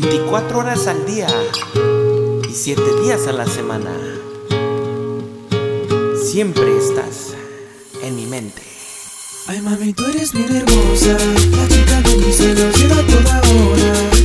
24 horas al día y 7 días a la semana. Siempre estás en mi mente. Ay mami, tú eres bien hermosa, la chica de mis sueños llega toda hora.